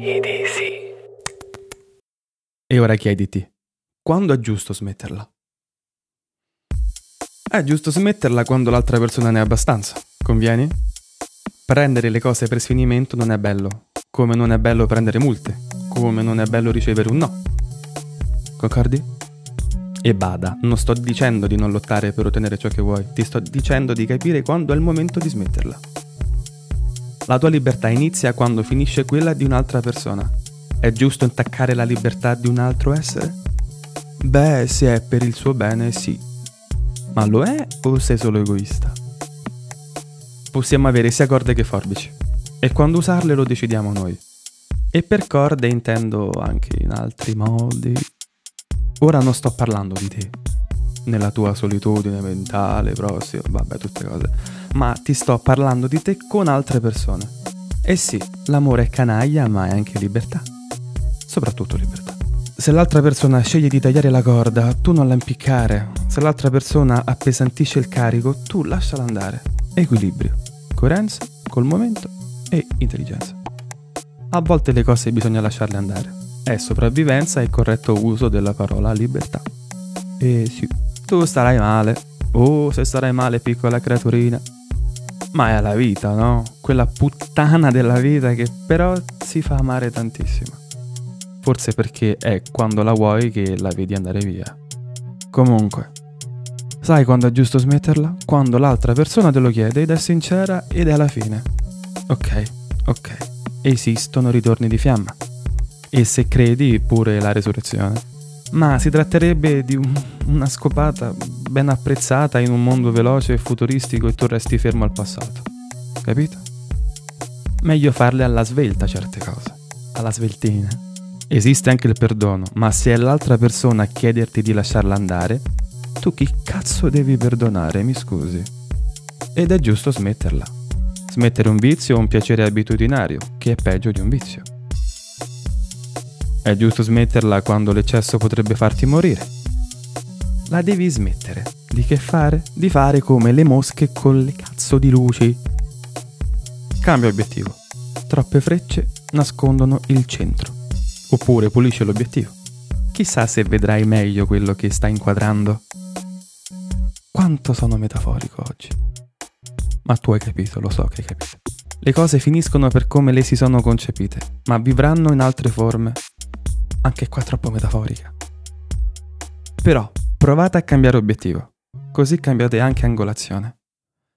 Easy. E ora chiediti, quando è giusto smetterla? È giusto smetterla quando l'altra persona ne ha abbastanza, convieni? Prendere le cose per sfinimento non è bello, come non è bello prendere multe, come non è bello ricevere un no. Concordi? E bada, non sto dicendo di non lottare per ottenere ciò che vuoi, ti sto dicendo di capire quando è il momento di smetterla. La tua libertà inizia quando finisce quella di un'altra persona. È giusto intaccare la libertà di un altro essere? Beh, se è per il suo bene, sì. Ma lo è o sei solo egoista? Possiamo avere sia corde che forbici. E quando usarle lo decidiamo noi. E per corde intendo anche in altri modi. Ora non sto parlando di te, nella tua solitudine mentale, prossima, vabbè, tutte cose, ma ti sto parlando di te con altre persone. E sì, l'amore è canaglia, ma è anche libertà. Soprattutto libertà. Se l'altra persona sceglie di tagliare la corda, tu non la impiccare. Se l'altra persona appesantisce il carico, tu lasciala andare. Equilibrio, coerenza col momento e intelligenza. A volte le cose bisogna lasciarle andare. È sopravvivenza e corretto uso della parola libertà. E sì, tu starai male. Oh, se starai male, piccola creaturina. Ma è la vita, no? Quella puttana della vita che però si fa amare tantissimo. Forse perché è quando la vuoi che la vedi andare via. Comunque, sai quando è giusto smetterla? Quando l'altra persona te lo chiede ed è sincera ed è alla fine. Ok, ok. Esistono ritorni di fiamma e se credi pure la resurrezione. Ma si tratterebbe di un, una scopata ben apprezzata in un mondo veloce e futuristico e tu resti fermo al passato. Capito? Meglio farle alla svelta certe cose, alla sveltina. Esiste anche il perdono, ma se è l'altra persona a chiederti di lasciarla andare, tu chi cazzo devi perdonare, mi scusi? Ed è giusto smetterla. Smettere un vizio o un piacere abitudinario, che è peggio di un vizio. È giusto smetterla quando l'eccesso potrebbe farti morire. La devi smettere. Di che fare? Di fare come le mosche con le cazzo di luci. Cambia obiettivo. Troppe frecce nascondono il centro. Oppure pulisce l'obiettivo. Chissà se vedrai meglio quello che sta inquadrando. Quanto sono metaforico oggi. Ma tu hai capito, lo so che hai capito. Le cose finiscono per come le si sono concepite, ma vivranno in altre forme anche qua troppo metaforica. Però provate a cambiare obiettivo, così cambiate anche angolazione.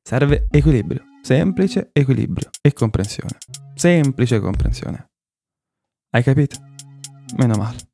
Serve equilibrio, semplice equilibrio e comprensione. Semplice comprensione. Hai capito? Meno male.